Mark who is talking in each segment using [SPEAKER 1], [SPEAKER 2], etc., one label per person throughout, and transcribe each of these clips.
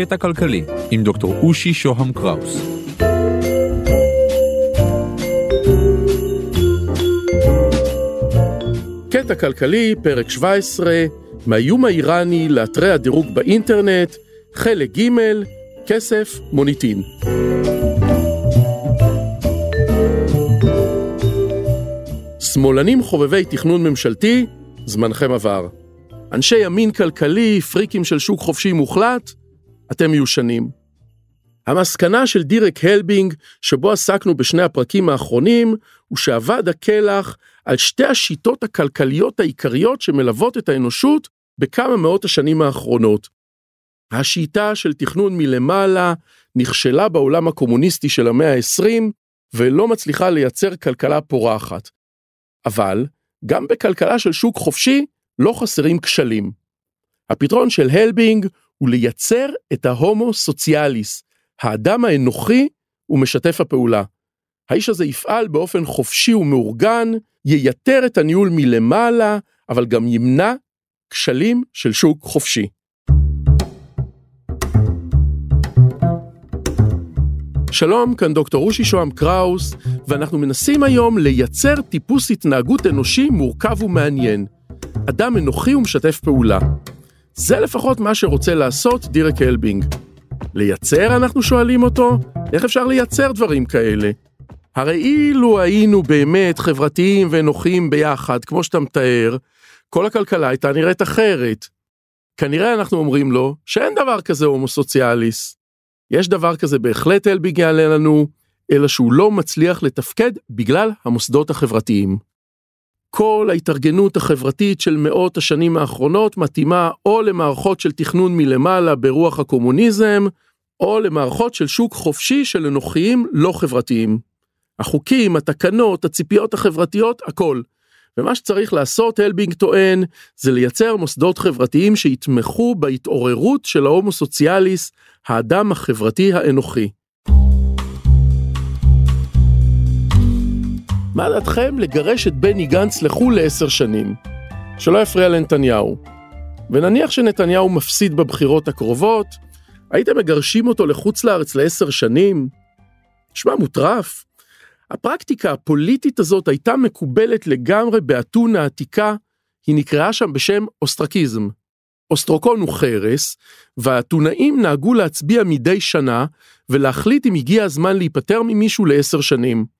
[SPEAKER 1] קטע כלכלי עם דוקטור אושי שוהם קראוס.
[SPEAKER 2] קטע כלכלי, פרק 17, מהאיום האיראני לאתרי הדירוג באינטרנט, חלק ג', כסף, מוניטין. שמאלנים חובבי תכנון ממשלתי, זמנכם עבר. אנשי ימין כלכלי, פריקים של שוק חופשי מוחלט, אתם מיושנים. המסקנה של דירק הלבינג, שבו עסקנו בשני הפרקים האחרונים, הוא שאבד הקלח על שתי השיטות הכלכליות העיקריות שמלוות את האנושות בכמה מאות השנים האחרונות. השיטה של תכנון מלמעלה נכשלה בעולם הקומוניסטי של המאה ה-20 ולא מצליחה לייצר כלכלה פורחת. אבל גם בכלכלה של שוק חופשי לא חסרים כשלים. הפתרון של הלבינג הוא לייצר את ההומו סוציאליס, האדם האנוכי ומשתף הפעולה. האיש הזה יפעל באופן חופשי ומאורגן, ייתר את הניהול מלמעלה, אבל גם ימנע כשלים של שוק חופשי. שלום, כאן דוקטור רושי שוהם קראוס, ואנחנו מנסים היום לייצר טיפוס התנהגות אנושי מורכב ומעניין. אדם אנוכי ומשתף פעולה. זה לפחות מה שרוצה לעשות דירק הלבינג. לייצר, אנחנו שואלים אותו? איך אפשר לייצר דברים כאלה? הרי אילו היינו באמת חברתיים ואנוכיים ביחד, כמו שאתה מתאר, כל הכלכלה הייתה נראית אחרת. כנראה אנחנו אומרים לו שאין דבר כזה הומו סוציאליס. יש דבר כזה בהחלט אלביג יעלה לנו, אלא שהוא לא מצליח לתפקד בגלל המוסדות החברתיים. כל ההתארגנות החברתית של מאות השנים האחרונות מתאימה או למערכות של תכנון מלמעלה ברוח הקומוניזם, או למערכות של שוק חופשי של אנוכיים לא חברתיים. החוקים, התקנות, הציפיות החברתיות, הכל. ומה שצריך לעשות, הלבינג טוען, זה לייצר מוסדות חברתיים שיתמכו בהתעוררות של ההומו סוציאליס, האדם החברתי האנוכי. מה דעתכם לגרש את בני גנץ לחו"ל לעשר שנים? שלא יפריע לנתניהו. ונניח שנתניהו מפסיד בבחירות הקרובות, הייתם מגרשים אותו לחוץ לארץ לעשר שנים? נשמע מוטרף. הפרקטיקה הפוליטית הזאת הייתה מקובלת לגמרי באתונה העתיקה, היא נקראה שם בשם אוסטרקיזם. אוסטרוקון הוא חרס, והאתונאים נהגו להצביע מדי שנה ולהחליט אם הגיע הזמן להיפטר ממישהו לעשר שנים.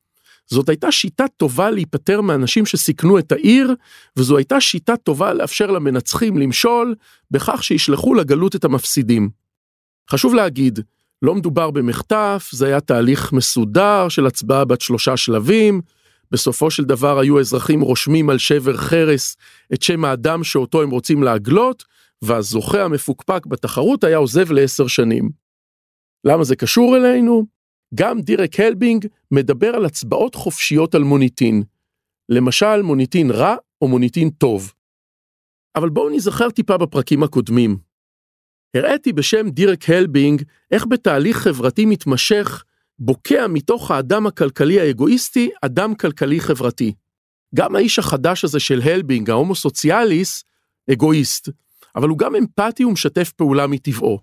[SPEAKER 2] זאת הייתה שיטה טובה להיפטר מאנשים שסיכנו את העיר, וזו הייתה שיטה טובה לאפשר למנצחים למשול, בכך שישלחו לגלות את המפסידים. חשוב להגיד, לא מדובר במחטף, זה היה תהליך מסודר של הצבעה בת שלושה שלבים, בסופו של דבר היו אזרחים רושמים על שבר חרס את שם האדם שאותו הם רוצים להגלות, והזוכה המפוקפק בתחרות היה עוזב לעשר שנים. למה זה קשור אלינו? גם דירק הלבינג מדבר על הצבעות חופשיות על מוניטין. למשל מוניטין רע או מוניטין טוב. אבל בואו נזכר טיפה בפרקים הקודמים. הראיתי בשם דירק הלבינג איך בתהליך חברתי מתמשך בוקע מתוך האדם הכלכלי האגואיסטי אדם כלכלי חברתי. גם האיש החדש הזה של הלבינג, ההומו סוציאליס, אגואיסט, אבל הוא גם אמפתי ומשתף פעולה מטבעו.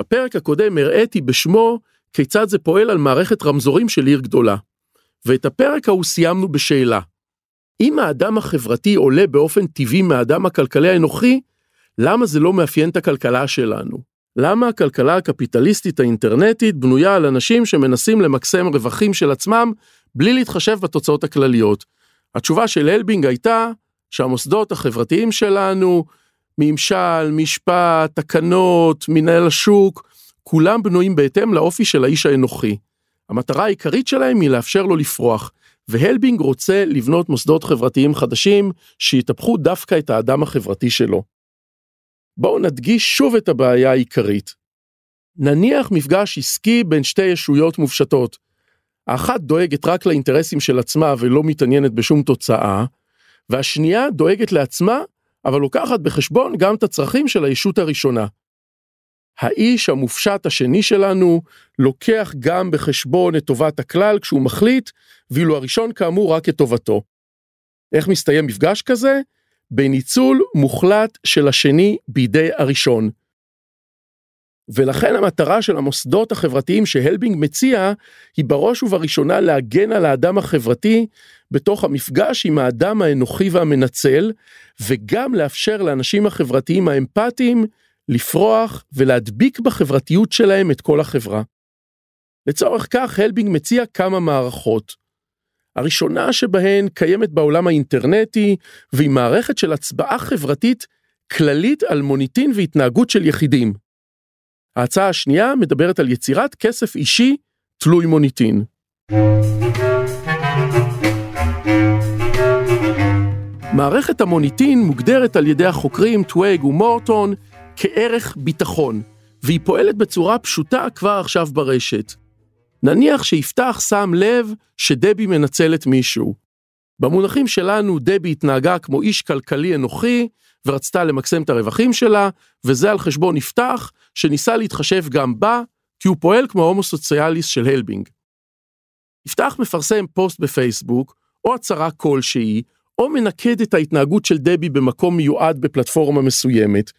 [SPEAKER 2] בפרק הקודם הראיתי בשמו כיצד זה פועל על מערכת רמזורים של עיר גדולה. ואת הפרק ההוא סיימנו בשאלה. אם האדם החברתי עולה באופן טבעי מהאדם הכלכלי האנוכי, למה זה לא מאפיין את הכלכלה שלנו? למה הכלכלה הקפיטליסטית האינטרנטית בנויה על אנשים שמנסים למקסם רווחים של עצמם בלי להתחשב בתוצאות הכלליות? התשובה של אלבינג הייתה שהמוסדות החברתיים שלנו, ממשל, משפט, תקנות, מנהל השוק, כולם בנויים בהתאם לאופי של האיש האנוכי. המטרה העיקרית שלהם היא לאפשר לו לפרוח, והלבינג רוצה לבנות מוסדות חברתיים חדשים שיטפחו דווקא את האדם החברתי שלו. בואו נדגיש שוב את הבעיה העיקרית. נניח מפגש עסקי בין שתי ישויות מופשטות. האחת דואגת רק לאינטרסים של עצמה ולא מתעניינת בשום תוצאה, והשנייה דואגת לעצמה, אבל לוקחת בחשבון גם את הצרכים של הישות הראשונה. האיש המופשט השני שלנו לוקח גם בחשבון את טובת הכלל כשהוא מחליט, ואילו הראשון כאמור רק את טובתו. איך מסתיים מפגש כזה? בניצול מוחלט של השני בידי הראשון. ולכן המטרה של המוסדות החברתיים שהלבינג מציע, היא בראש ובראשונה להגן על האדם החברתי בתוך המפגש עם האדם האנוכי והמנצל, וגם לאפשר לאנשים החברתיים האמפתיים לפרוח ולהדביק בחברתיות שלהם את כל החברה. לצורך כך הלבינג מציע כמה מערכות. הראשונה שבהן קיימת בעולם האינטרנטי, והיא מערכת של הצבעה חברתית כללית על מוניטין והתנהגות של יחידים. ההצעה השנייה מדברת על יצירת כסף אישי תלוי מוניטין. מערכת המוניטין מוגדרת על ידי החוקרים טוויג ומורטון כערך ביטחון, והיא פועלת בצורה פשוטה כבר עכשיו ברשת. נניח שיפתח שם לב שדבי מנצלת מישהו. במונחים שלנו דבי התנהגה כמו איש כלכלי אנוכי, ורצתה למקסם את הרווחים שלה, וזה על חשבון יפתח, שניסה להתחשב גם בה, כי הוא פועל כמו הומוסוציאליס של הלבינג. יפתח מפרסם פוסט בפייסבוק, או הצהרה כלשהי, או מנקד את ההתנהגות של דבי במקום מיועד בפלטפורמה מסוימת.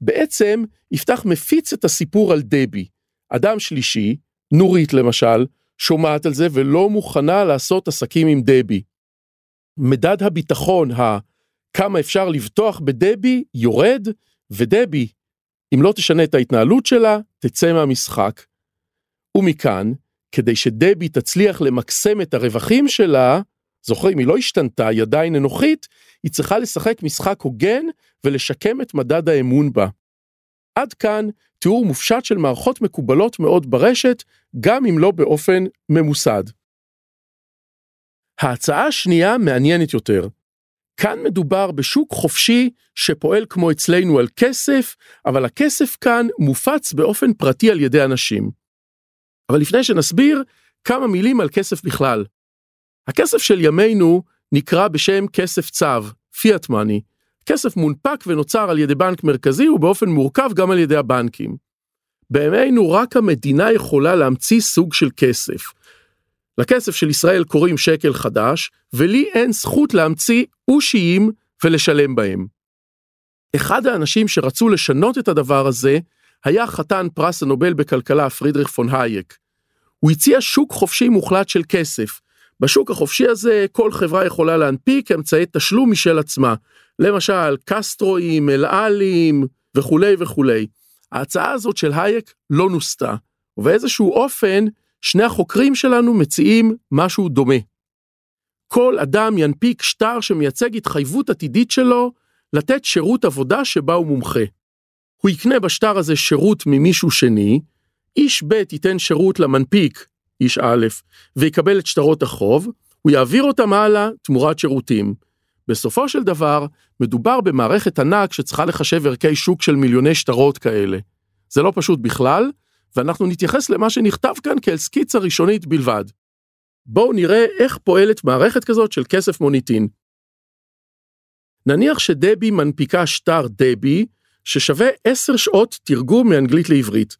[SPEAKER 2] בעצם, יפתח מפיץ את הסיפור על דבי. אדם שלישי, נורית למשל, שומעת על זה ולא מוכנה לעשות עסקים עם דבי. מדד הביטחון. כמה אפשר לבטוח בדבי, יורד, ודבי, אם לא תשנה את ההתנהלות שלה, תצא מהמשחק. ומכאן, כדי שדבי תצליח למקסם את הרווחים שלה, זוכרים, היא לא השתנתה, היא עדיין אנוכית, היא צריכה לשחק משחק הוגן ולשקם את מדד האמון בה. עד כאן תיאור מופשט של מערכות מקובלות מאוד ברשת, גם אם לא באופן ממוסד. ההצעה השנייה מעניינת יותר. כאן מדובר בשוק חופשי שפועל כמו אצלנו על כסף, אבל הכסף כאן מופץ באופן פרטי על ידי אנשים. אבל לפני שנסביר, כמה מילים על כסף בכלל. הכסף של ימינו נקרא בשם כסף צו, פיאט מאני. כסף מונפק ונוצר על ידי בנק מרכזי ובאופן מורכב גם על ידי הבנקים. בימינו רק המדינה יכולה להמציא סוג של כסף. לכסף של ישראל קוראים שקל חדש, ולי אין זכות להמציא אושיים ולשלם בהם. אחד האנשים שרצו לשנות את הדבר הזה היה חתן פרס הנובל בכלכלה פרידריך פון הייק. הוא הציע שוק חופשי מוחלט של כסף. בשוק החופשי הזה כל חברה יכולה להנפיק אמצעי תשלום משל עצמה, למשל קסטרואים, אלעלים וכולי וכולי. ההצעה הזאת של הייק לא נוסתה, ובאיזשהו אופן שני החוקרים שלנו מציעים משהו דומה. כל אדם ינפיק שטר שמייצג התחייבות עתידית שלו לתת שירות עבודה שבה הוא מומחה. הוא יקנה בשטר הזה שירות ממישהו שני, איש ב' ייתן שירות למנפיק, איש א', ויקבל את שטרות החוב, הוא יעביר אותם הלאה תמורת שירותים. בסופו של דבר, מדובר במערכת ענק שצריכה לחשב ערכי שוק של מיליוני שטרות כאלה. זה לא פשוט בכלל, ואנחנו נתייחס למה שנכתב כאן כאל סקיצה ראשונית בלבד. בואו נראה איך פועלת מערכת כזאת של כסף מוניטין. נניח שדבי מנפיקה שטר דבי, ששווה 10 שעות תרגום מאנגלית לעברית.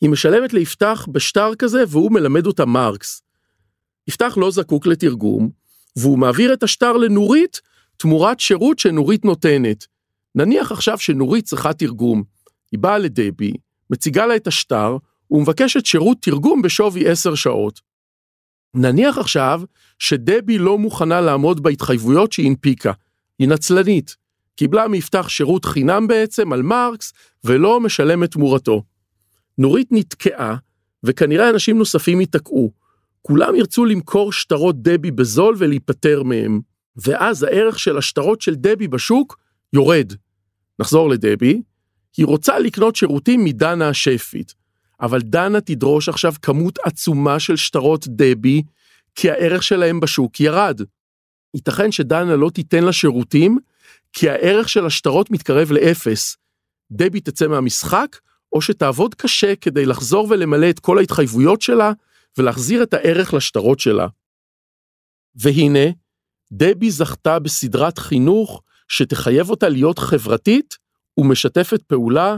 [SPEAKER 2] היא משלמת ליפתח בשטר כזה והוא מלמד אותה מרקס. יפתח לא זקוק לתרגום, והוא מעביר את השטר לנורית תמורת שירות שנורית נותנת. נניח עכשיו שנורית צריכה תרגום. היא באה לדבי, מציגה לה את השטר ומבקשת שירות תרגום בשווי 10 שעות. נניח עכשיו שדבי לא מוכנה לעמוד בהתחייבויות שהיא הנפיקה, היא נצלנית, קיבלה מיפתח שירות חינם בעצם על מרקס ולא משלמת תמורתו. נורית נתקעה, וכנראה אנשים נוספים ייתקעו. כולם ירצו למכור שטרות דבי בזול ולהיפטר מהם, ואז הערך של השטרות של דבי בשוק יורד. נחזור לדבי, היא רוצה לקנות שירותים מדנה השפית, אבל דנה תדרוש עכשיו כמות עצומה של שטרות דבי, כי הערך שלהם בשוק ירד. ייתכן שדנה לא תיתן לה שירותים, כי הערך של השטרות מתקרב לאפס. דבי תצא מהמשחק, או שתעבוד קשה כדי לחזור ולמלא את כל ההתחייבויות שלה, ולהחזיר את הערך לשטרות שלה. והנה, דבי זכתה בסדרת חינוך שתחייב אותה להיות חברתית ומשתפת פעולה,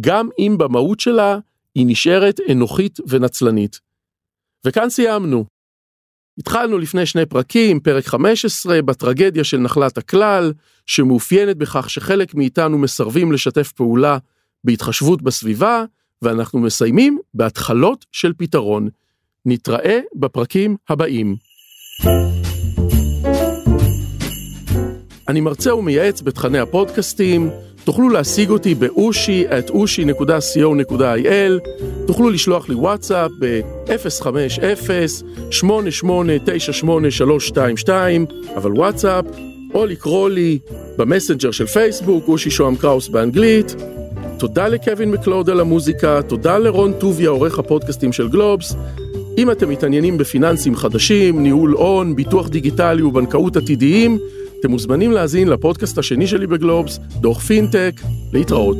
[SPEAKER 2] גם אם במהות שלה היא נשארת אנוכית ונצלנית. וכאן סיימנו. התחלנו לפני שני פרקים, פרק 15, בטרגדיה של נחלת הכלל, שמאופיינת בכך שחלק מאיתנו מסרבים לשתף פעולה בהתחשבות בסביבה, ואנחנו מסיימים בהתחלות של פתרון. נתראה בפרקים הבאים. אני מרצה ומייעץ בתכני הפודקאסטים, תוכלו להשיג אותי באושי at ushi.co.il, תוכלו לשלוח לי וואטסאפ ב-050-8898-322, אבל וואטסאפ, או לקרוא לי במסנג'ר של פייסבוק, אושי שוהם קראוס באנגלית. תודה לקווין מקלוד על המוזיקה, תודה לרון טוביה, עורך הפודקאסטים של גלובס. אם אתם מתעניינים בפיננסים חדשים, ניהול הון, ביטוח דיגיטלי ובנקאות עתידיים, אתם מוזמנים להאזין לפודקאסט השני שלי בגלובס, דוח פינטק, להתראות.